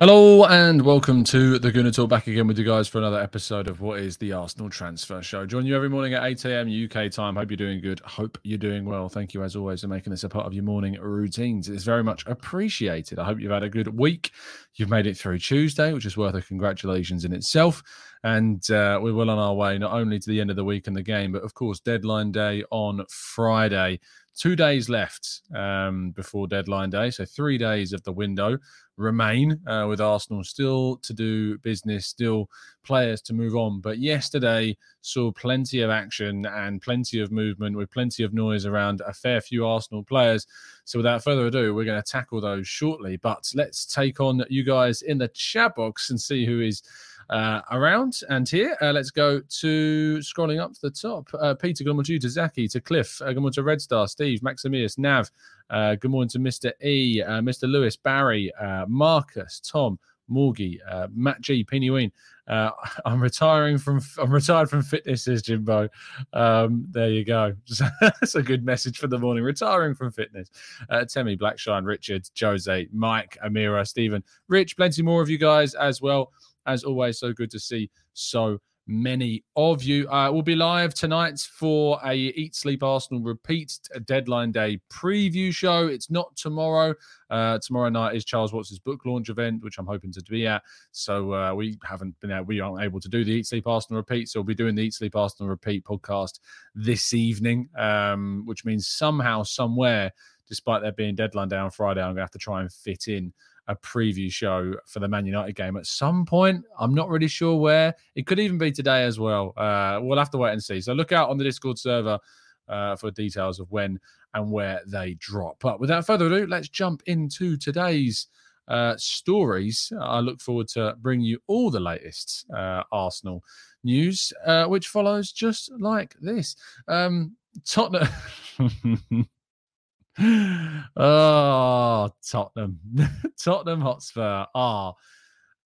Hello and welcome to the Gooner Talk. Back again with you guys for another episode of what is the Arsenal Transfer Show. Join you every morning at 8 a.m. UK time. Hope you're doing good. Hope you're doing well. Thank you as always for making this a part of your morning routines. It's very much appreciated. I hope you've had a good week. You've made it through Tuesday, which is worth a congratulations in itself. And uh, we're well on our way not only to the end of the week and the game, but of course deadline day on Friday. Two days left um, before deadline day, so three days of the window remain uh, with Arsenal still to do business, still players to move on. But yesterday saw plenty of action and plenty of movement with plenty of noise around a fair few Arsenal players. So without further ado, we're going to tackle those shortly. But let's take on you guys in the chat box and see who is uh, around and here. Uh, let's go to scrolling up to the top. Uh, Peter, good morning to Zaki, to Cliff, uh, good morning to Red Star, Steve, Maximius, Nav, uh, good morning to Mr. E, uh, Mr. Lewis, Barry, Marcus, Tom, Morgie, Matt G, Penny Ween. I'm retiring from I'm retired from fitness, says Jimbo. Um, there you go. That's a good message for the morning. Retiring from fitness. Temi, Blackshine, Richard, Jose, Mike, Amira, Stephen, Rich, plenty more of you guys as well as always, so good to see so many of you. Uh, we'll be live tonight for a Eat Sleep Arsenal repeat deadline day preview show. It's not tomorrow. Uh, tomorrow night is Charles Watts' book launch event, which I'm hoping to be at. So uh, we haven't been out, we aren't able to do the Eat Sleep Arsenal repeat. So we'll be doing the Eat Sleep Arsenal repeat podcast this evening, um, which means somehow, somewhere, despite there being deadline day on Friday, I'm going to have to try and fit in a preview show for the Man United game at some point. I'm not really sure where. It could even be today as well. Uh, we'll have to wait and see. So look out on the Discord server uh, for details of when and where they drop. But without further ado, let's jump into today's uh, stories. I look forward to bringing you all the latest uh, Arsenal news, uh, which follows just like this. Um, Tottenham. oh, Tottenham. Tottenham Hotspur are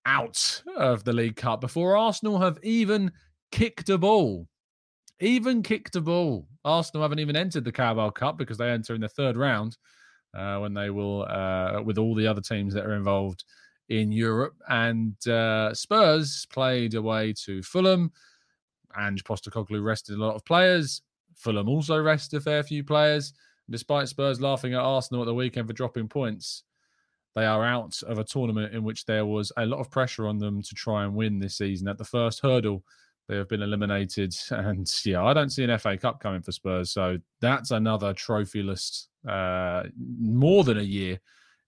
out of the League Cup before Arsenal have even kicked a ball. Even kicked a ball. Arsenal haven't even entered the Carabao Cup because they enter in the third round uh, when they will, uh, with all the other teams that are involved in Europe. And uh, Spurs played away to Fulham. and Postecoglou rested a lot of players. Fulham also rested a fair few players. Despite Spurs laughing at Arsenal at the weekend for dropping points, they are out of a tournament in which there was a lot of pressure on them to try and win this season. At the first hurdle, they have been eliminated. And yeah, I don't see an FA Cup coming for Spurs. So that's another trophy list, uh, more than a year.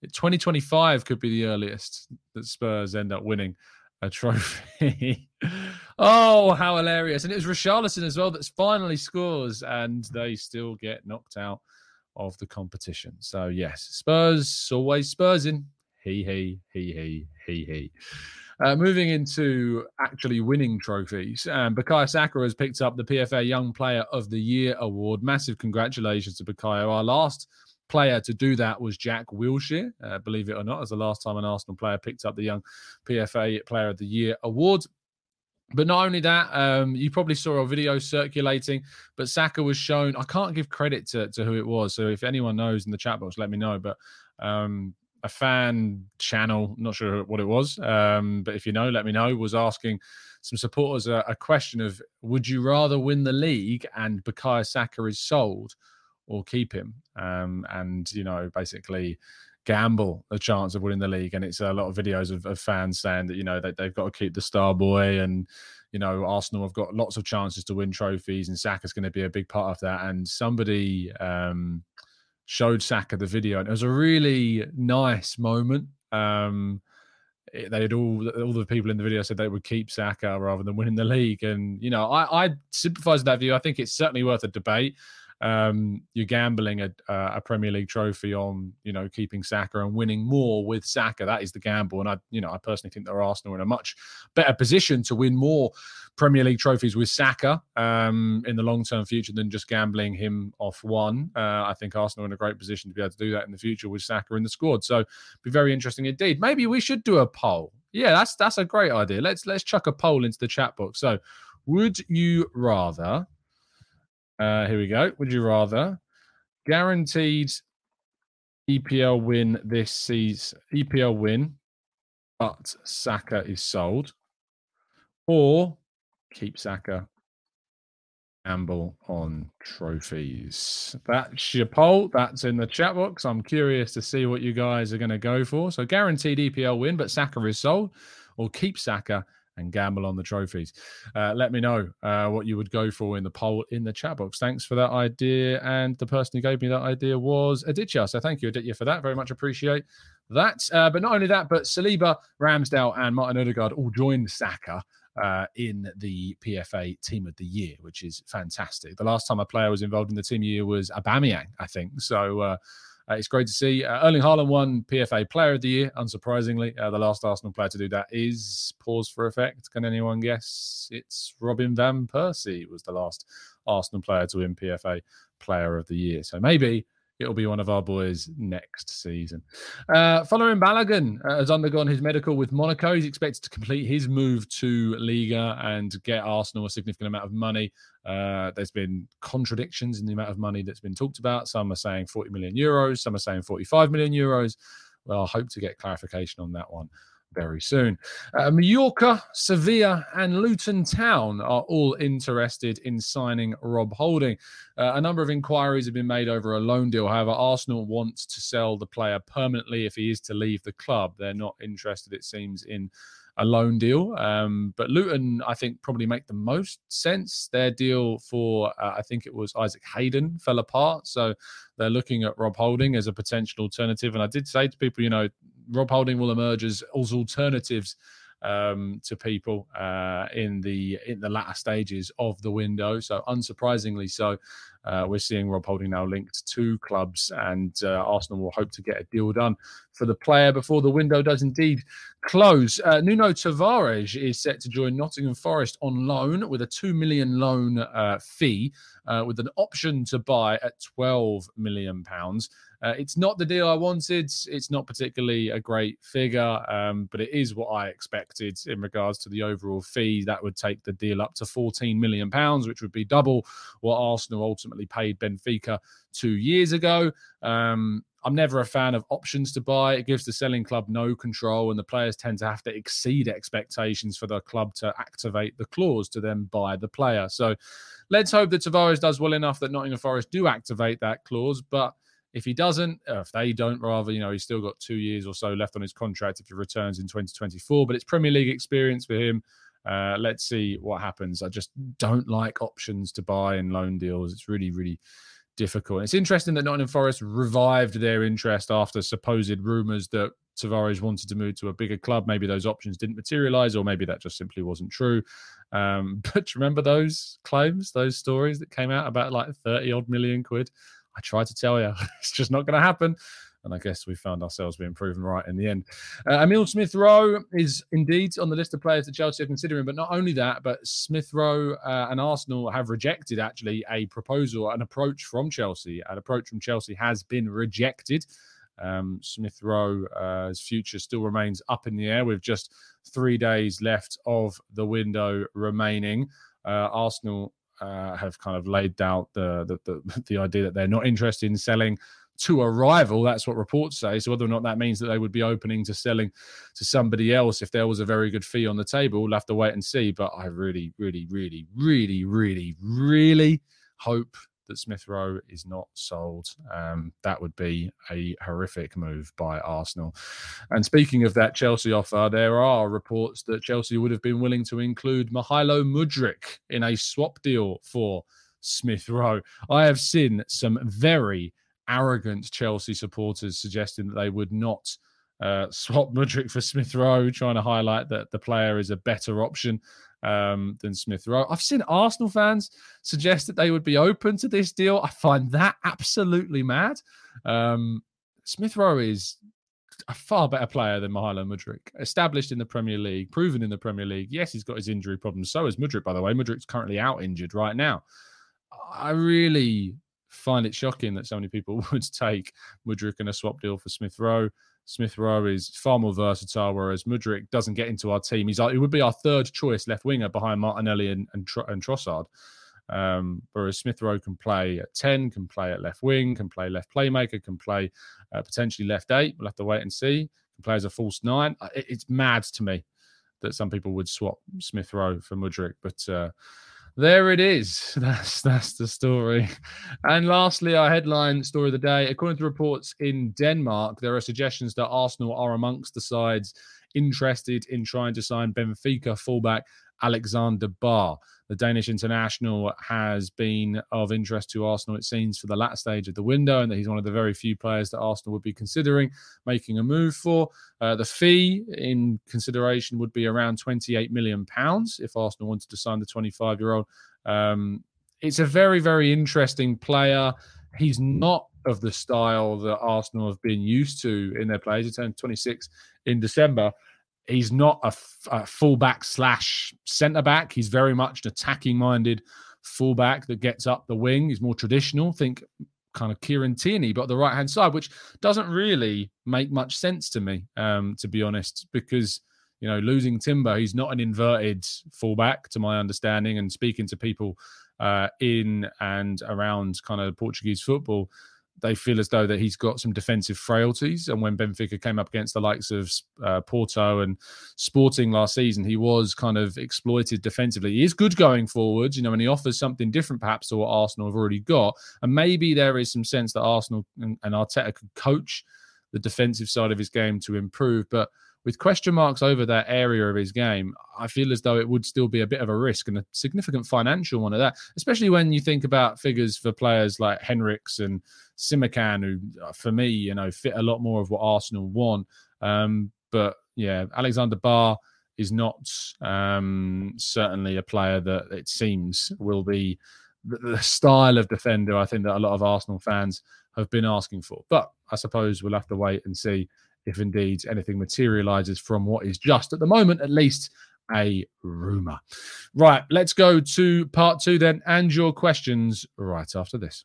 2025 could be the earliest that Spurs end up winning a trophy. oh, how hilarious. And it was Richarlison as well that finally scores, and they still get knocked out of the competition. So yes, Spurs always Spurs in. He he he he he he. Uh, moving into actually winning trophies, um, Bukayo Saka has picked up the PFA Young Player of the Year award. Massive congratulations to Bukayo. Our last player to do that was Jack Wilshere, uh, believe it or not, as the last time an Arsenal player picked up the Young PFA Player of the Year award. But not only that, um, you probably saw a video circulating, but Saka was shown. I can't give credit to, to who it was. So if anyone knows in the chat box, let me know. But um, a fan channel, not sure what it was, um, but if you know, let me know, was asking some supporters a, a, question of would you rather win the league and Bukayo Saka is sold or keep him? Um, and, you know, basically gamble a chance of winning the league. And it's a lot of videos of, of fans saying that you know that they've got to keep the star boy, and you know Arsenal have got lots of chances to win trophies, and Saka's going to be a big part of that. And somebody um, showed Saka the video, and it was a really nice moment. Um, they had all all the people in the video said they would keep Saka rather than winning the league, and you know I, I sympathise with that view. I think it's certainly worth a debate um, you're gambling a, a Premier League trophy on, you know, keeping Saka and winning more with Saka. That is the gamble. And I, you know, I personally think that Arsenal in a much better position to win more Premier League trophies with Saka um, in the long term future than just gambling him off one. Uh, I think Arsenal are in a great position to be able to do that in the future with Saka in the squad. So be very interesting indeed. Maybe we should do a poll. Yeah, that's that's a great idea. Let's let's chuck a poll into the chat box. So, would you rather uh, here we go. Would you rather guaranteed EPL win this season, EPL win, but Saka is sold, or keep Saka gamble on trophies. That's your poll. That's in the chat box. I'm curious to see what you guys are going to go for. So guaranteed EPL win, but Saka is sold, or keep Saka and gamble on the trophies. Uh, let me know uh, what you would go for in the poll in the chat box. Thanks for that idea. And the person who gave me that idea was Aditya. So thank you, Aditya, for that. Very much appreciate that. Uh, but not only that, but Saliba, Ramsdale, and Martin Odegaard all joined Saka. Uh, in the PFA Team of the Year, which is fantastic. The last time a player was involved in the Team of the Year was Aubameyang, I think. So uh, it's great to see. Uh, Erling Haaland won PFA Player of the Year, unsurprisingly. Uh, the last Arsenal player to do that is, pause for effect, can anyone guess? It's Robin Van Persie was the last Arsenal player to win PFA Player of the Year. So maybe it'll be one of our boys next season. Uh, following Balogun uh, has undergone his medical with Monaco. He's expected to complete his move to Liga and get Arsenal a significant amount of money. Uh, there's been contradictions in the amount of money that's been talked about. Some are saying 40 million euros, some are saying 45 million euros. Well, I hope to get clarification on that one very soon. Uh, Mallorca, Sevilla, and Luton Town are all interested in signing Rob Holding. Uh, a number of inquiries have been made over a loan deal. However, Arsenal wants to sell the player permanently if he is to leave the club. They're not interested, it seems, in a loan deal. Um, but Luton, I think, probably make the most sense. Their deal for, uh, I think it was Isaac Hayden, fell apart. So they're looking at Rob Holding as a potential alternative. And I did say to people, you know, Rob Holding will emerge as, as alternatives um, to people uh, in the in the latter stages of the window. So unsurprisingly, so uh, we're seeing Rob Holding now linked to clubs, and uh, Arsenal will hope to get a deal done for the player before the window does indeed close. Uh, Nuno Tavares is set to join Nottingham Forest on loan with a two million loan uh, fee, uh, with an option to buy at twelve million pounds. Uh, it's not the deal I wanted. It's not particularly a great figure, um, but it is what I expected in regards to the overall fee. That would take the deal up to 14 million pounds, which would be double what Arsenal ultimately paid Benfica two years ago. Um, I'm never a fan of options to buy. It gives the selling club no control, and the players tend to have to exceed expectations for the club to activate the clause to then buy the player. So let's hope that Tavares does well enough that Nottingham Forest do activate that clause. But if he doesn't, if they don't, rather, you know, he's still got two years or so left on his contract if he returns in 2024. But it's Premier League experience for him. Uh, let's see what happens. I just don't like options to buy and loan deals. It's really, really difficult. It's interesting that Nottingham Forest revived their interest after supposed rumours that Tavares wanted to move to a bigger club. Maybe those options didn't materialise, or maybe that just simply wasn't true. Um, but remember those claims, those stories that came out about like 30 odd million quid? I tried to tell you, it's just not going to happen. And I guess we found ourselves being proven right in the end. Uh, Emil Smith Rowe is indeed on the list of players that Chelsea are considering. But not only that, but Smith Rowe uh, and Arsenal have rejected actually a proposal, an approach from Chelsea. An approach from Chelsea has been rejected. Um, Smith Rowe's uh, future still remains up in the air with just three days left of the window remaining. Uh, Arsenal uh, have kind of laid out the, the, the the idea that they're not interested in selling to a rival. That's what reports say. So whether or not that means that they would be opening to selling to somebody else if there was a very good fee on the table, we'll have to wait and see. But I really, really, really, really, really, really hope that Smith Rowe is not sold. Um, that would be a horrific move by Arsenal. And speaking of that Chelsea offer, there are reports that Chelsea would have been willing to include Mykhailo Mudryk in a swap deal for Smith Rowe. I have seen some very arrogant Chelsea supporters suggesting that they would not uh, swap Mudryk for Smith Rowe, trying to highlight that the player is a better option um, than Smith Rowe. I've seen Arsenal fans suggest that they would be open to this deal. I find that absolutely mad. Um, Smith Rowe is a far better player than Mykhailo Mudryk. Established in the Premier League, proven in the Premier League. Yes, he's got his injury problems. So is Mudryk, by the way. Mudryk's currently out injured right now. I really find it shocking that so many people would take Mudryk in a swap deal for Smith Rowe. Smith Rowe is far more versatile, whereas Mudryk doesn't get into our team. He's he would be our third choice left winger behind Martinelli and and, and Trossard. Um, whereas Smith Rowe can play at 10, can play at left wing, can play left playmaker, can play uh, potentially left eight. We'll have to wait and see. Can play as a false nine. It, it's mad to me that some people would swap Smith Rowe for Mudryk, but uh, there it is. That's that's the story. And lastly, our headline story of the day. According to reports in Denmark, there are suggestions that Arsenal are amongst the sides interested in trying to sign Benfica fullback Alexander Bah. The Danish international has been of interest to Arsenal, it seems, for the last stage of the window, and that he's one of the very few players that Arsenal would be considering making a move for. Uh, the fee in consideration would be around 28 million pounds if Arsenal wanted to sign the 25 year old. Um, it's a very, very interesting player. He's not of the style that Arsenal have been used to in their players. He turned 26 in December he's not a, a fullback slash centre back. He's very much an attacking minded fullback that gets up the wing. He's more traditional. Think kind of Kieran Tierney, but the right hand side, which doesn't really make much sense to me, um, to be honest, because you know losing Timber, he's not an inverted fullback, to my understanding, and speaking to people uh, in and around kind of Portuguese football they feel as though that he's got some defensive frailties. And when Benfica came up against the likes of uh, Porto and Sporting last season, he was kind of exploited defensively. He is good going forwards, you know, and he offers something different perhaps to what Arsenal have already got. And maybe there is some sense that Arsenal and, and Arteta could coach the defensive side of his game to improve. But with question marks over that area of his game, I feel as though it would still be a bit of a risk and a significant financial one of that, especially when you think about figures for players like Henrichs and Simakan, who uh, for me, you know, fit a lot more of what Arsenal want. Um, but yeah, Alexander Bah is not um, certainly a player that it seems will be the style of defender I think that a lot of Arsenal fans have been asking for. But I suppose we'll have to wait and see if indeed anything materializes from what is just at the moment, at least a rumor. Right, let's go to part two then and your questions right after this.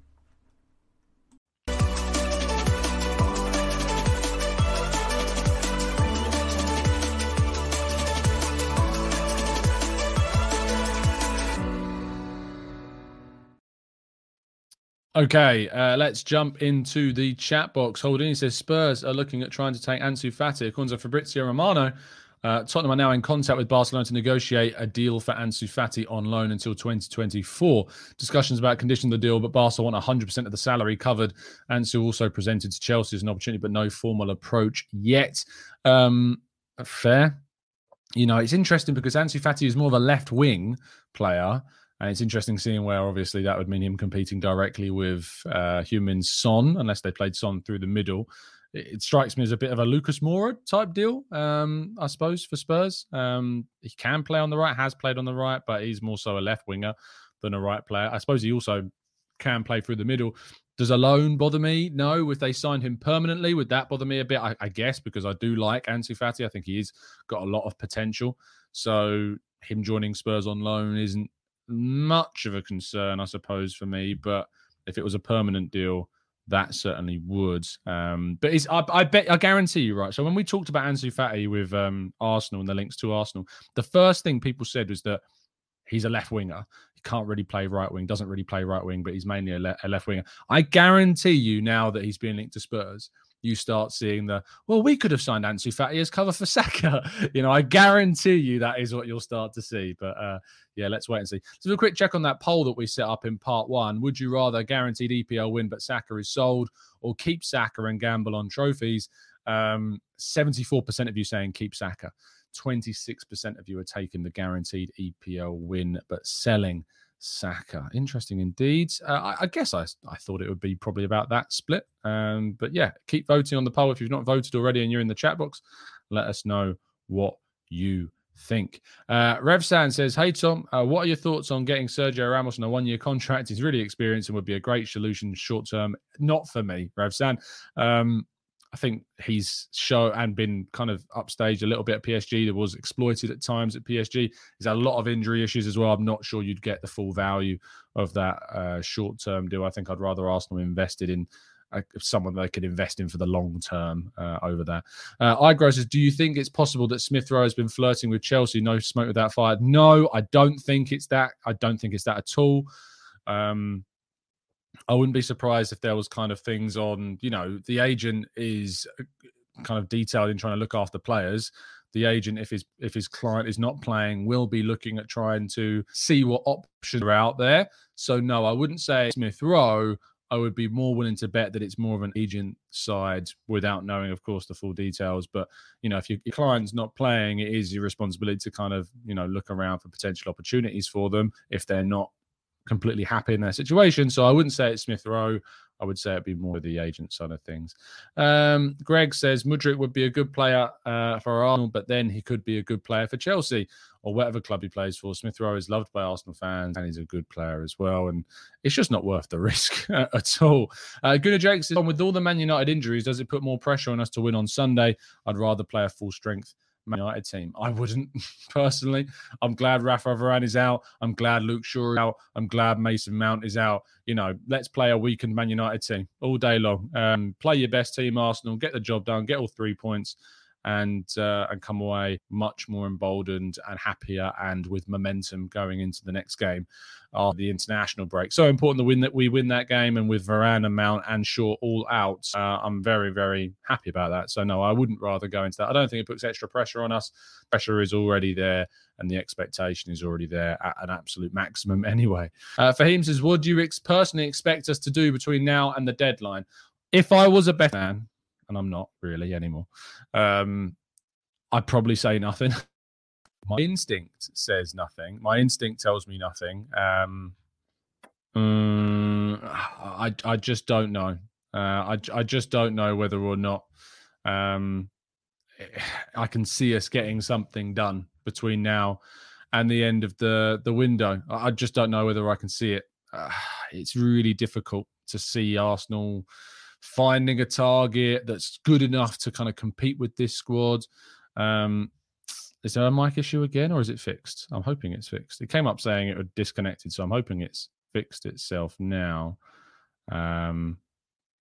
Okay, uh, let's jump into the chat box. Holding says Spurs are looking at trying to take Ansu Fati. According to Fabrizio Romano, uh, Tottenham are now in contact with Barcelona to negotiate a deal for Ansu Fati on loan until 2024. Discussions about condition of the deal, but Barcelona want 100% of the salary covered. Ansu also presented to Chelsea as an opportunity, but no formal approach yet. Um, fair. You know, it's interesting because Ansu Fati is more of a left wing player. And it's interesting seeing where obviously that would mean him competing directly with uh, Heung-min Son, unless they played Son through the middle it strikes me as a bit of a Lucas Moura type deal, um, I suppose, for Spurs. Um, he can play on the right, has played on the right, but he's more so a left winger than a right player. I suppose he also can play through the middle. Does a loan bother me? No. If they signed him permanently, would that bother me a bit? I, I guess because I do like Ansu Fati. I think he's got a lot of potential. So him joining Spurs on loan isn't much of a concern, I suppose, for me. But if it was a permanent deal, that certainly would. Um, but I, I, bet, I guarantee you, right? So when we talked about Ansu Fati with um, Arsenal and the links to Arsenal, the first thing people said was that he's a left winger. He can't really play right wing, doesn't really play right wing, but he's mainly a, le- a left winger. I guarantee you now that he's being linked to Spurs, you start seeing the well, we could have signed Ansu Fati as cover for Saka. you know, I guarantee you that is what you'll start to see. But uh, yeah, let's wait and see. So a quick check on that poll that we set up in part one. Would you rather guaranteed EPL win but Saka is sold, or keep Saka and gamble on trophies? Um, 74% of you saying keep Saka. 26% of you are taking the guaranteed EPL win but selling Saka. Interesting indeed. Uh, I, I, guess I, I thought it would be probably about that split. Um, but yeah, keep voting on the poll. If you've not voted already and you're in the chat box, let us know what you think. Uh, Revsan says, Hey, Tom, uh, what are your thoughts on getting Sergio Ramos on a one year contract? He's really experienced and would be a great solution short term. Not for me, Revsan. Um, I think he's show and been kind of upstaged a little bit at PSG. There was exploited at times at PSG. He's had a lot of injury issues as well. I'm not sure you'd get the full value of that uh, short term deal. I think I'd rather Arsenal invested in uh, someone they could invest in for the long term uh, over there. Uh, Igrow says, Do you think it's possible that Smith Rowe has been flirting with Chelsea? No smoke without fire. No, I don't think it's that. I don't think it's that at all. Um, I wouldn't be surprised if there was kind of things on, you know, the agent is uh, kind of detailed in trying to look after players. The agent, if his if his client is not playing, will be looking at trying to see what options are out there. So no, I wouldn't say Smith Rowe. I would be more willing to bet that it's more of an agent side without knowing, of course, the full details. But you know, if your, your client's not playing, it is your responsibility to kind of you know look around for potential opportunities for them if they're not completely happy in their situation. So I wouldn't say it's Smith Rowe. I would say it'd be more the agent side of things. Um, Greg says Mudryk would be a good player uh, for Arsenal, but then he could be a good player for Chelsea or whatever club he plays for. Smith Rowe is loved by Arsenal fans and he's a good player as well. And it's just not worth the risk at all. Uh, Gunnar Jake says, with all the Man United injuries, does it put more pressure on us to win on Sunday? I'd rather play a full strength Man United team. I wouldn't personally. I'm glad Rafa Varane is out. I'm glad Luke Shaw is out. I'm glad Mason Mount is out. You know, let's play a weakened Man United team all day long. Um, play your best team, Arsenal. Get the job done. Get all three points and uh, and come away much more emboldened and happier and with momentum going into the next game of the international break. So important to win that we win that game, and with Varane and Mount and Shaw all out, uh, I'm very very happy about that. So no, I wouldn't rather go into that. I don't think it puts extra pressure on us. Pressure is already there, and the expectation is already there at an absolute maximum anyway. Uh, Fahim says, "What do you ex- personally expect us to do between now and the deadline?" If I was a better man, and I'm not really anymore, um, I'd probably say nothing. My instinct says nothing. My instinct tells me nothing. Um, um I I just don't know. Uh, I I just don't know whether or not um, I can see us getting something done between now and the end of the the window. I just don't know whether I can see it. Uh, it's really difficult to see Arsenal finding a target that's good enough to kind of compete with this squad. Um, is there a mic issue again, or is it fixed? I'm hoping it's fixed. It came up saying it was disconnected, so I'm hoping it's fixed itself now. Um,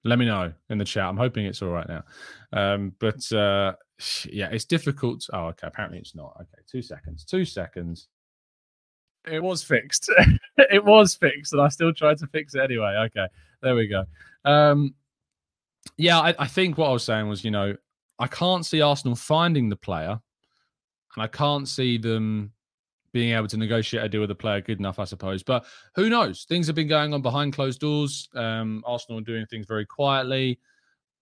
let me know in the chat. I'm hoping it's all right now. Um, but uh, yeah, it's difficult. Oh, okay. Apparently it's not. Okay, two seconds. Two seconds. It was fixed. it was fixed, and I still tried to fix it anyway. Okay, there we go. Um, yeah, I, I think what I was saying was, you know, I can't see Arsenal finding the player, and I can't see them being able to negotiate a deal with a player good enough, I suppose. But who knows? Things have been going on behind closed doors. Um, Arsenal are doing things very quietly.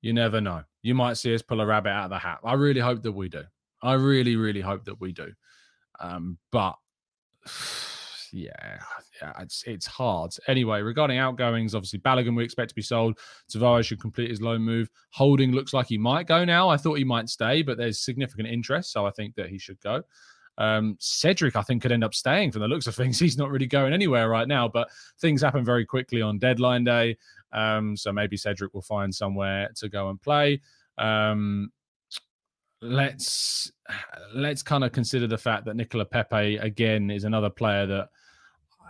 You never know. You might see us pull a rabbit out of the hat. I really hope that we do. I really, really hope that we do. Um, but yeah, it's it's hard. Anyway, regarding outgoings, obviously Balogun we expect to be sold. Tavares should complete his loan move. Holding looks like he might go now. I thought he might stay, but there's significant interest, so I think that he should go. Um, Cedric, I think, could end up staying from the looks of things. He's not really going anywhere right now, but things happen very quickly on deadline day. Um, so maybe Cedric will find somewhere to go and play. Um, let's let's kind of consider the fact that Nicola Pepe again is another player that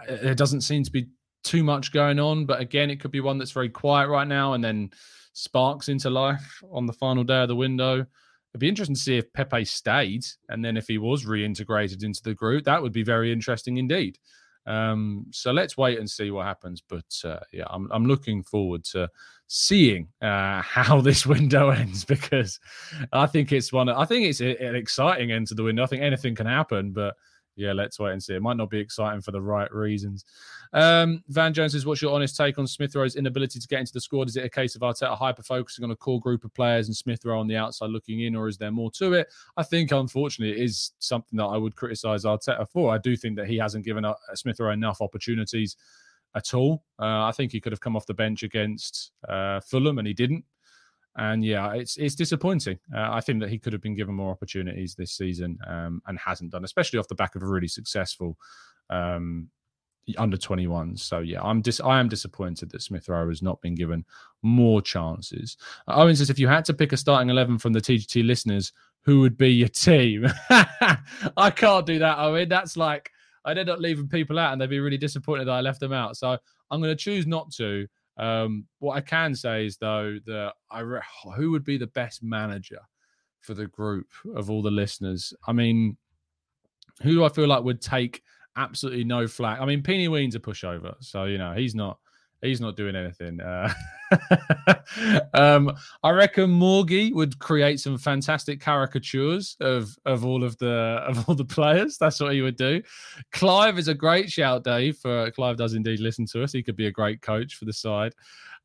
there doesn't seem to be too much going on, but again, it could be one that's very quiet right now and then sparks into life on the final day of the window. It'd be interesting to see if Pepe stayed and then if he was reintegrated into the group. That would be very interesting indeed. Um, so let's wait and see what happens. But uh, yeah, I'm, I'm looking forward to seeing uh, how this window ends because I think it's one. I think it's an exciting end to the window. I think anything can happen, but yeah, let's wait and see. It might not be exciting for the right reasons. Um, Van Jones says, "What's your honest take on Smith Rowe's inability to get into the squad? Is it a case of Arteta hyper focusing on a core group of players and Smith Rowe on the outside looking in, or is there more to it?" I think, unfortunately, it is something that I would criticise Arteta for. I do think that he hasn't given Smith Rowe enough opportunities at all. Uh, I think he could have come off the bench against uh, Fulham, and he didn't. And yeah, it's it's disappointing. Uh, I think that he could have been given more opportunities this season um, and hasn't done, especially off the back of a really successful um, under 21. So yeah, I'm dis- I am disappointed that Smith Rowe has not been given more chances. Uh, Owen says, if you had to pick a starting 11 from the TGT listeners, who would be your team? I can't do that, Owen. That's like I'd end up leaving people out, and they'd be really disappointed that I left them out. So I'm going to choose not to. Um, what I can say is though that I re- who would be the best manager for the group of all the listeners. I mean, who do I feel like would take absolutely no flack? I mean, Peenie Ween's a pushover, so you know he's not he's not doing anything. Uh, um, I reckon Morgie would create some fantastic caricatures of of all of the of all the players. That's what he would do. Clive is a great shout, Dave. For Clive does indeed listen to us. He could be a great coach for the side.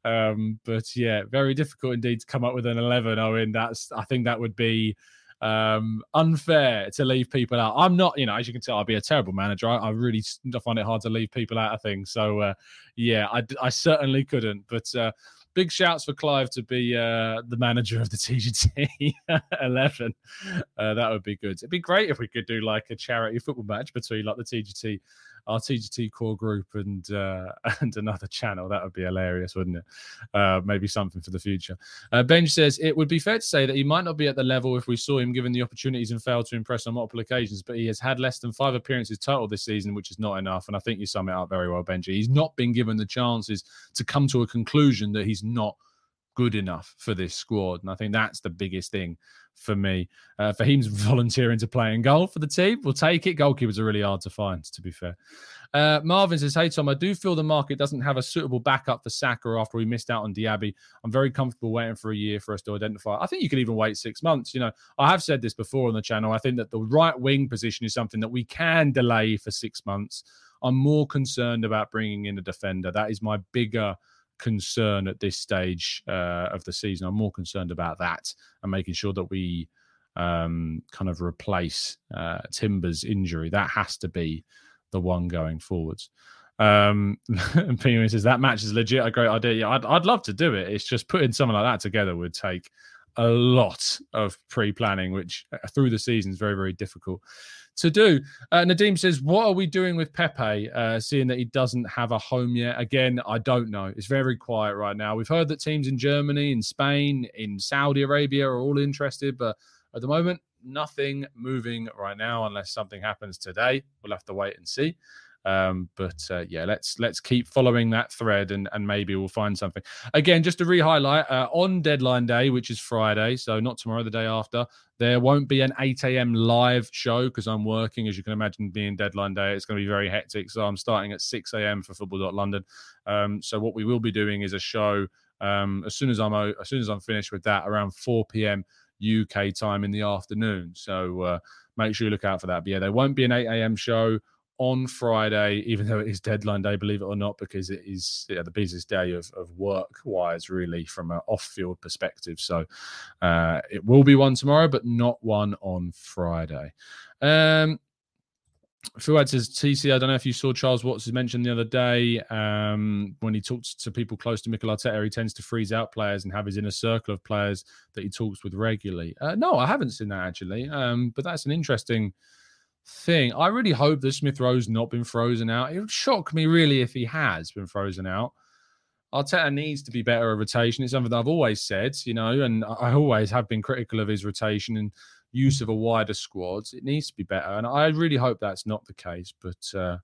Um, but yeah, very difficult indeed to come up with an eleven. Owen, that's I think that would be um, unfair to leave people out. I'm not, you know, as you can tell, I'd be a terrible manager. I, I really find it hard to leave people out of things. So, uh, yeah, I, I certainly couldn't. But uh, big shouts for Clive to be uh, the manager of the TGT 11. Uh, that would be good. It'd be great if we could do like a charity football match between like the TGT our TGT core group and uh, and another channel. That would be hilarious, wouldn't it? Uh, maybe something for the future. Uh, Benj says it would be fair to say that he might not be at the level if we saw him given the opportunities and failed to impress on multiple occasions, but he has had less than five appearances total this season, which is not enough. And I think you sum it up very well, Benji. He's not been given the chances to come to a conclusion that he's not good enough for this squad. And I think that's the biggest thing for me. Uh, Fahim's volunteering to play in goal for the team. We'll take it. Goalkeepers are really hard to find, to be fair. Uh, Marvin says, Hey, Tom, I do feel the market doesn't have a suitable backup for Saka after we missed out on Diaby. I'm very comfortable waiting for a year for us to identify. I think you could even wait six months. You know, I have said this before on the channel. I think that the right wing position is something that we can delay for six months. I'm more concerned about bringing in a defender. That is my bigger concern at this stage uh, of the season. I'm more concerned about that and making sure that we um, kind of replace uh, Timber's injury. That has to be the one going forwards. Um, Penguin says that match is legit a great idea. Yeah, I'd, I'd love to do it. It's just putting something like that together would take a lot of pre-planning, which uh, through the season is very, very difficult to do. Uh, Nadim says, What are we doing with Pepe, uh, seeing that he doesn't have a home yet? Again, I don't know. It's very quiet right now. We've heard that teams in Germany, in Spain, in Saudi Arabia are all interested, but at the moment, nothing moving right now unless something happens today. We'll have to wait and see. Um, but uh, yeah, let's let's keep following that thread, and and maybe we'll find something. Again, just to re-highlight, uh, on deadline day, which is Friday, so not tomorrow, the day after, there won't be an 8 a.m. live show because I'm working, as you can imagine, being deadline day. It's going to be very hectic, so I'm starting at 6 a.m. for Football.London. Um, so what we will be doing is a show um, as soon as I'm as soon as I'm finished with that around 4 p.m. UK time in the afternoon. So uh, make sure you look out for that. But yeah, there won't be an 8 a.m. show on Friday, even though it is deadline day, believe it or not, because it is yeah, the busiest day of, of work wise, really, from an off field perspective. So uh, it will be one tomorrow, but not one on Friday. Um, Fuad says, TC, I don't know if you saw Charles Watts mentioned the other day um, when he talks to people close to Mikel Arteta, he tends to freeze out players and have his inner circle of players that he talks with regularly. Uh, no, I haven't seen that actually, um, but that's an interesting thing. I really hope that Smith Rowe's not been frozen out. It would shock me really if he has been frozen out. Arteta needs to be better at rotation. It's something that I've always said, you know, and I always have been critical of his rotation and use of a wider squad. It needs to be better, and I really hope that's not the case. But uh,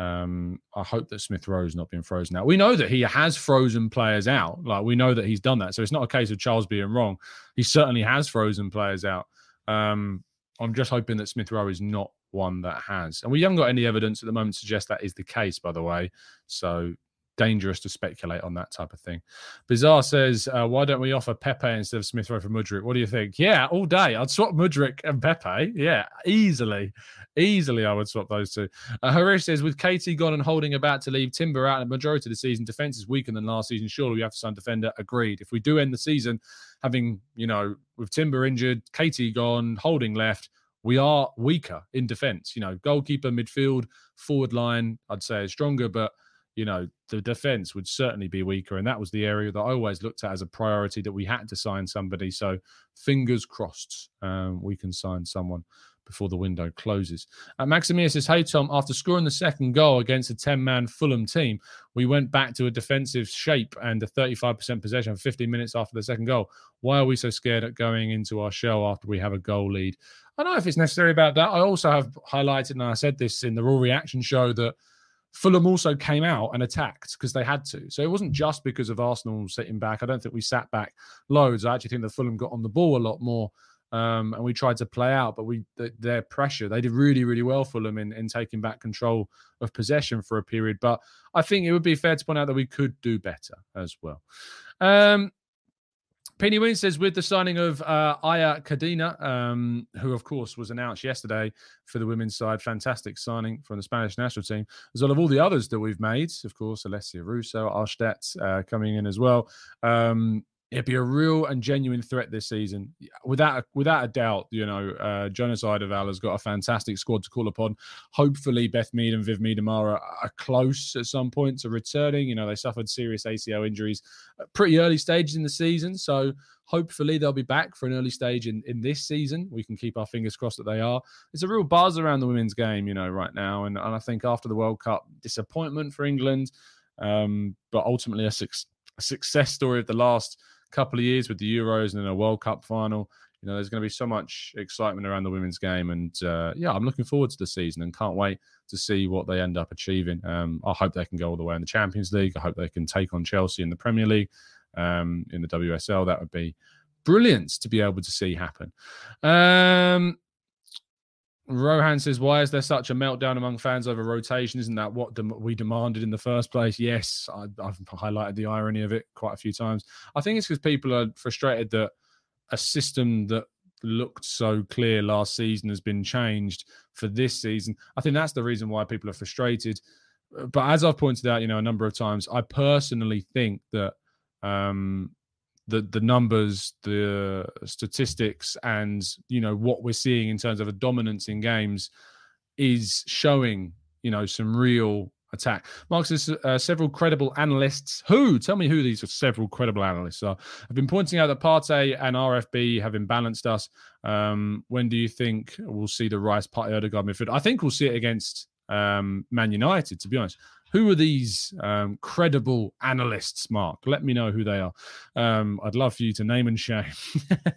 um, I hope that Smith Rowe's not been frozen out. We know that he has frozen players out. Like we know that he's done that, so it's not a case of Charles being wrong. He certainly has frozen players out. Um, I'm just hoping that Smith Rowe is not one that has. And we haven't got any evidence at the moment to suggest that is the case, by the way. So dangerous to speculate on that type of thing. Bizarre says, uh, why don't we offer Pepe instead of Smith Rowe for Mudryk? What do you think? Yeah, all day. I'd swap Mudryk and Pepe. Yeah, easily. Easily, I would swap those two. Uh, Harish says, with KT gone and holding about to leave Timber out the majority of the season, defense is weaker than last season. Surely we have to sign defender. Agreed. If we do end the season having, you know, with Timber injured, KT gone, holding left, we are weaker in defense. You know, goalkeeper, midfield, forward line, I'd say is stronger, but you know, the defense would certainly be weaker. And that was the area that I always looked at as a priority that we had to sign somebody. So fingers crossed um, we can sign someone before the window closes. Uh, Maximia says, Hey, Tom, after scoring the second goal against a 10 man Fulham team, we went back to a defensive shape and a 35% possession 15 minutes after the second goal. Why are we so scared at going into our show after we have a goal lead? I don't know if it's necessary about that. I also have highlighted, and I said this in the Raw Reaction show, that Fulham also came out and attacked because they had to. So it wasn't just because of Arsenal sitting back. I don't think we sat back loads. I actually think that Fulham got on the ball a lot more. Um, and we tried to play out, but we their pressure. They did really, really well, Fulham, in, in taking back control of possession for a period. But I think it would be fair to point out that we could do better as well. Um, Penny Wynn says, with the signing of uh, Laia Codina, um, who of course was announced yesterday for the women's side, fantastic signing from the Spanish national team, as well as all the others that we've made, of course, Alessia Russo, Ilestedt uh, coming in as well. Um, it'd be a real and genuine threat this season, without a, without a doubt. You know, uh, Jonas Eidevall has got a fantastic squad to call upon. Hopefully, Beth Mead and Viv Miedema are close at some point to returning. You know, they suffered serious ACL injuries pretty early stages in the season, so hopefully they'll be back for an early stage in, in this season. We can keep our fingers crossed that they are. It's a real buzz around the women's game, you know, right now, and, and I think after the World Cup, disappointment for England, um, but ultimately a, a success story of the last couple of years with the Euros and then a World Cup final. You know, there's going to be so much excitement around the women's game, and uh, yeah, I'm looking forward to the season and can't wait to see what they end up achieving. Um, I hope they can go all the way in the Champions League. I hope they can take on Chelsea in the Premier League, um, in the WSL. That would be brilliant to be able to see happen. Um, Rohan says, "Why is there such a meltdown among fans over rotation? Isn't that what we demanded in the first place?" Yes, I, have highlighted the irony of it quite a few times. I think it's because people are frustrated that a system that looked so clear last season has been changed for this season. I think that's the reason why people are frustrated. But as I've pointed out, you know, a number of times, I personally think that um, the the numbers, the statistics, and you know what we're seeing in terms of a dominance in games is showing you know some real attack. Mark says uh, several credible analysts. Who? Tell me who these are several credible analysts are. I've been pointing out that Partey and RFB have imbalanced us. Um, when do you think we'll see the Rice Partey Odegaard midfield? I think we'll see it against um, Man United. To be honest, Who are these um, credible analysts, Mark? Let me know who they are. Um, I'd love for you to name and shame.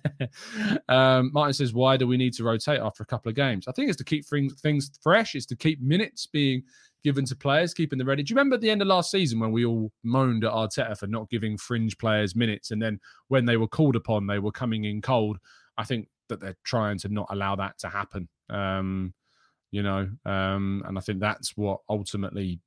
um, Martin says, Why do we need to rotate after a couple of games? I think it's to keep things fresh, it's to keep minutes being given to players, keeping them ready. Do you remember at the end of last season when we all moaned at Arteta for not giving fringe players minutes? And then when they were called upon, they were coming in cold. I think that they're trying to not allow that to happen. Um, you know, um, and I think that's what ultimately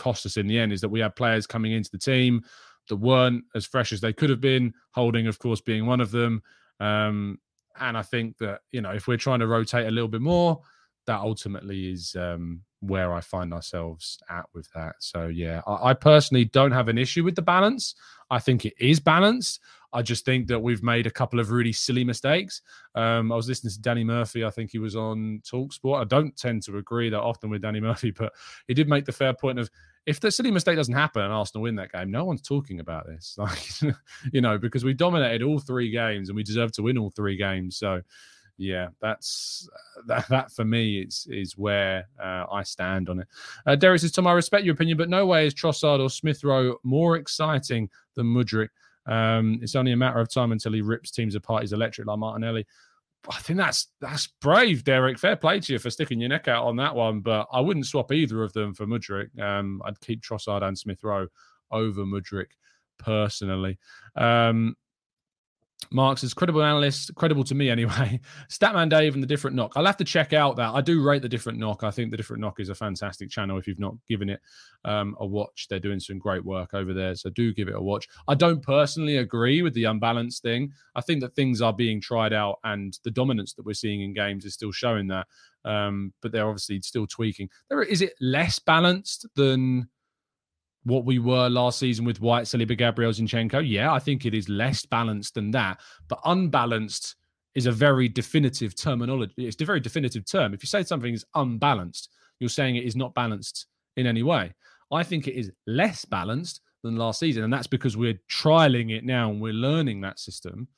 cost us in the end is that we had players coming into the team that weren't as fresh as they could have been. Holding, of course, being one of them. Um, and I think that you know, if we're trying to rotate a little bit more, that ultimately is um, where I find ourselves at with that. So yeah, I, I, personally don't have an issue with the balance. I think it is balanced. I just think that we've made a couple of really silly mistakes. Um, I was listening to Danny Murphy. I think he was on Talksport. I don't tend to agree that often with Danny Murphy, but he did make the fair point of if the silly mistake doesn't happen and Arsenal win that game, no one's talking about this. Like, you know, because we dominated all three games and we deserve to win all three games. So yeah, that's that, that for me is is where uh, I stand on it. Uh, Derek says, Tom, I respect your opinion, but no way is Trossard or Smith Rowe more exciting than Mudryk. Um, it's only a matter of time until he rips teams apart. He's electric like Martinelli. I think that's that's brave, Derek. Fair play to you for sticking your neck out on that one, but I wouldn't swap either of them for Mudryk. Um, I'd keep Trossard and Smith Rowe over Mudryk personally. Um, Marks is credible analyst, credible to me anyway. Statman Dave and the different knock. I'll have to check out that. I do rate the different knock. I think the different knock is a fantastic channel. If you've not given it um, a watch, they're doing some great work over there. So do give it a watch. I don't personally agree with the unbalanced thing. I think that things are being tried out, and the dominance that we're seeing in games is still showing that. Um, but they're obviously still tweaking. There is it less balanced than what we were last season with White, Saliba, Gabriel, Zinchenko. Yeah, I think it is less balanced than that, but unbalanced is a very definitive terminology. It's a very definitive term. If you say something is unbalanced, you're saying it is not balanced in any way. I think it is less balanced than last season, and that's because we're trialing it now and we're learning that system.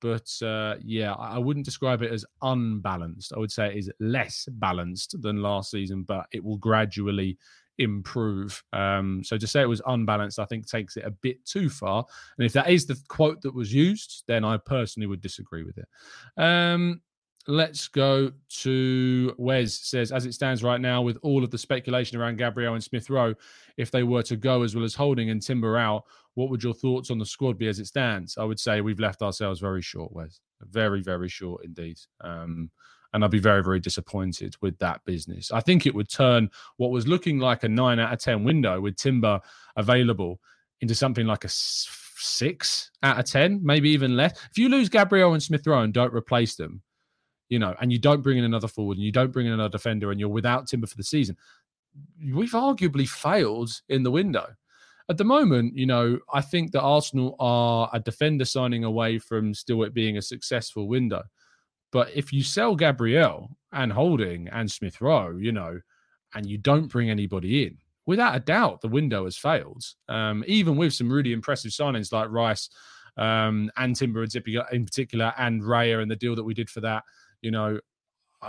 But uh, yeah, I wouldn't describe it as unbalanced. I would say it is less balanced than last season, but it will gradually improve. Um, so to say it was unbalanced, I think takes it a bit too far. And if that is the quote that was used, then I personally would disagree with it. Um, let's go to Wes says, as it stands right now, with all of the speculation around Gabriel and Smith Rowe, if they were to go as well as Holding and Timber out, what would your thoughts on the squad be as it stands? I would say we've left ourselves very short, Wes. Very, very short indeed. Um, and I'd be very, very disappointed with that business. I think it would turn what was looking like a nine out of 10 window with Timber available into something like a six out of 10, maybe even less. If you lose Gabriel and Smith Rowe and don't replace them, you know, and you don't bring in another forward and you don't bring in another defender and you're without Timber for the season, we've arguably failed in the window. At the moment, you know, I think that Arsenal are a defender signing away from still it being a successful window. But if you sell Gabriel and Holding and Smith Rowe, you know, and you don't bring anybody in, without a doubt, the window has failed. Um, even with some really impressive signings like Rice um, and Timber and Zippy in particular, and Raya and the deal that we did for that, you know,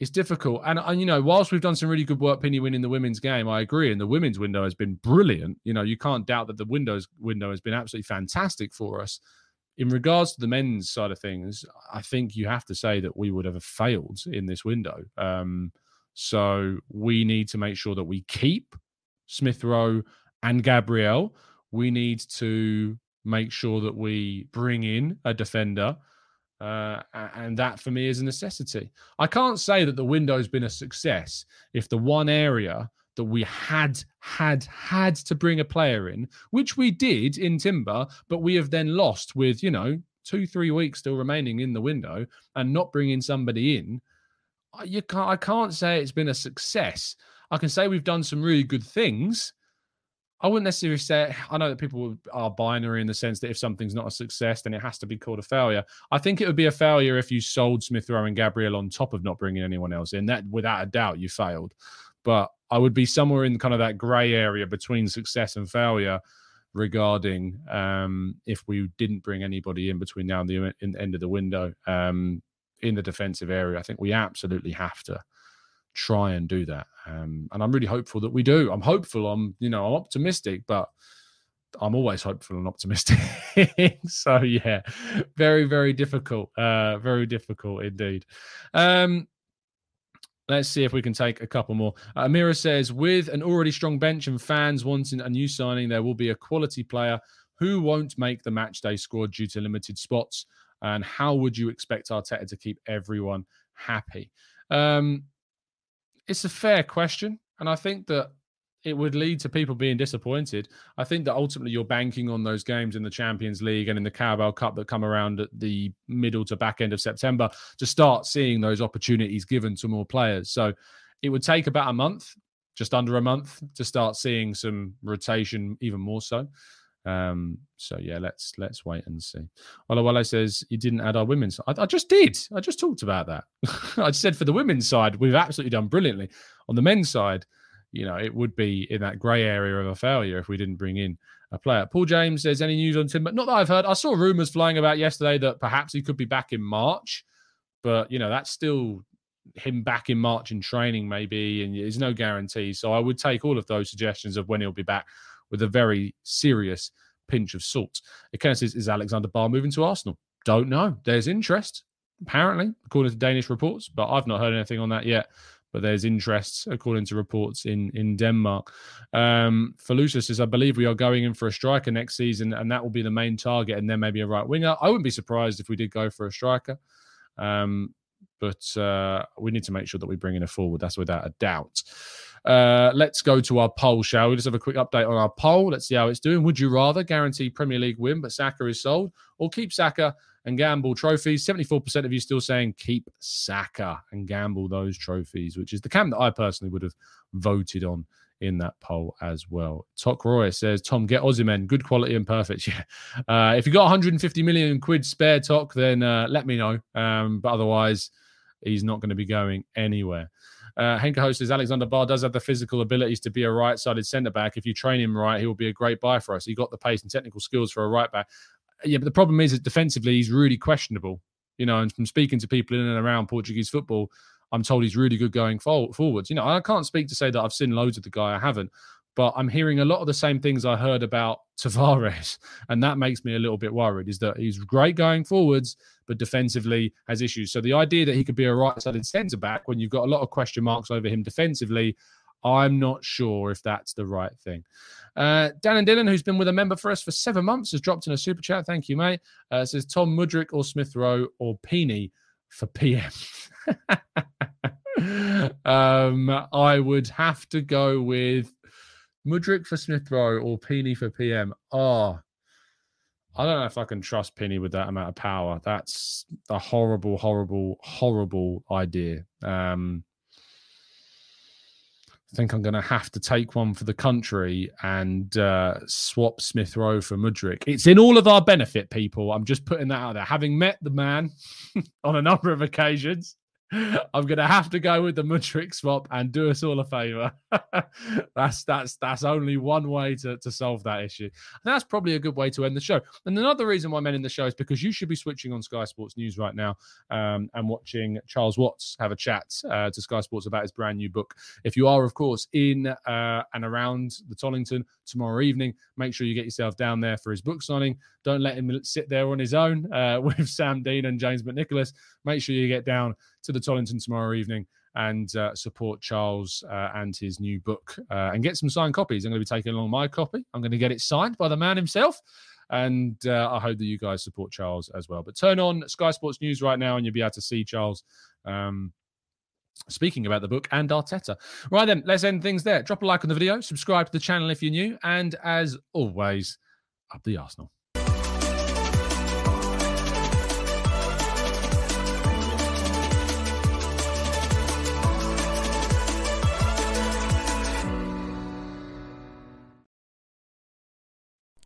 it's difficult. And, and, you know, whilst we've done some really good work pinning winning the women's game, I agree. And the women's window has been brilliant. You know, you can't doubt that the windows window has been absolutely fantastic for us in regards to the men's side of things, I think you have to say that we would have failed in this window. Um, so we need to make sure that we keep Smith Rowe and Gabriel. We need to make sure that we bring in a defender. Uh, and that for me is a necessity. I can't say that the window has been a success if the one area that we had had had to bring a player in, which we did in Timber, but we have then lost with you know two three weeks still remaining in the window and not bringing somebody in. You can't. I can't say it's been a success. I can say we've done some really good things. I wouldn't necessarily say. I know that people are binary in the sense that if something's not a success, then it has to be called a failure. I think it would be a failure if you sold Smith Rowe and Gabriel on top of not bringing anyone else in. That, without a doubt, you failed. But I would be somewhere in kind of that grey area between success and failure regarding um, if we didn't bring anybody in between now and the in, end of the window um, in the defensive area. I think we absolutely have to try and do that. Um, and I'm really hopeful that we do. I'm hopeful. I'm you know I'm optimistic, but I'm always hopeful and optimistic. so yeah, very very difficult. Uh, very difficult indeed. Um, Let's see if we can take a couple more. Uh, Amira says, with an already strong bench and fans wanting a new signing, there will be a quality player who won't make the match day squad due to limited spots. And how would you expect Arteta to keep everyone happy? Um, it's a fair question. And I think that it would lead to people being disappointed. I think that ultimately you're banking on those games in the Champions League and in the Carabao Cup that come around at the middle to back end of September to start seeing those opportunities given to more players. So it would take about a month, just under a month, to start seeing some rotation even more so. Um, so yeah, let's let's wait and see. Olawale says you didn't add our women's. I, I just did. I just talked about that. I said for the women's side, we've absolutely done brilliantly. On the men's side, you know, it would be in that grey area of a failure if we didn't bring in a player. Paul James says, any news on Timber? Not that I've heard. I saw rumours flying about yesterday that perhaps he could be back in March, but, you know, that's still him back in March in training, maybe, and there's no guarantee. So I would take all of those suggestions of when he'll be back with a very serious pinch of salt. Kenneth says, is Alexander Bah moving to Arsenal? Don't know. There's interest, apparently, according to Danish reports, but I've not heard anything on that yet but there's interest according to reports in in Denmark. Um, says, I believe we are going in for a striker next season, and that will be the main target, and then maybe a right winger. I wouldn't be surprised if we did go for a striker. Um, but uh, we need to make sure that we bring in a forward. That's without a doubt. Uh, let's go to our poll, shall we? Just have a quick update on our poll. Let's see how it's doing. Would you rather guarantee Premier League win, but Saka is sold, or keep Saka and gamble trophies. 74% of you still saying keep Saka and gamble those trophies, which is the camp that I personally would have voted on in that poll as well. Tok Roy says, Tom, get Osimhen, good quality and perfect. Yeah. Uh, if you got 150 million quid spare, Tok, then uh, let me know. Um, but otherwise, he's not going to be going anywhere. Uh, Host says Alexander Bah does have the physical abilities to be a right sided centre back. If you train him right, he will be a great buy for us. He got the pace and technical skills for a right back yeah, but the problem is that defensively he's really questionable. You know, and from speaking to people in and around Portuguese football, I'm told he's really good going forwards. You know, I can't speak to say that I've seen loads of the guy. I haven't, but I'm hearing a lot of the same things I heard about Tavares, and that makes me a little bit worried. Is that he's great going forwards, but defensively has issues. So the idea that he could be a right-sided centre back when you've got a lot of question marks over him defensively, I'm not sure if that's the right thing. Uh, Dan and Dylan, who's been with a member for us for seven months, has dropped in a super chat. Thank you, mate. Uh, says Tom Mudryk or Smith Rowe or Peeney for PM. um, I would have to go with Mudryk for Smith Rowe or Peeney for PM. Oh, I don't know if I can trust Penny with that amount of power. That's a horrible, horrible, horrible idea. Um, I think I'm going to have to take one for the country and uh, swap Smith Rowe for Mudryk. It's in all of our benefit, people. I'm just putting that out there. Having met the man on a number of occasions, I'm gonna have to go with the Mudryk swap and do us all a favour. that's that's that's only one way to, to solve that issue. And that's probably a good way to end the show. And another reason why I'm ending the show is because you should be switching on Sky Sports News right now um, and watching Charles Watts have a chat uh, to Sky Sports about his brand new book. If you are, of course, in uh, and around the Tollington tomorrow evening, make sure you get yourself down there for his book signing. Don't let him sit there on his own uh, with Sam Dean and James McNicholas. Make sure you get down to the Tollington tomorrow evening and uh, support Charles uh, and his new book uh, and get some signed copies. I'm going to be taking along my copy. I'm going to get it signed by the man himself. And uh, I hope that you guys support Charles as well. But turn on Sky Sports News right now and you'll be able to see Charles. Um, speaking about the book and Arteta. Right then, let's end things there. Drop a like on the video, subscribe to the channel if you're new, and as always, up the Arsenal.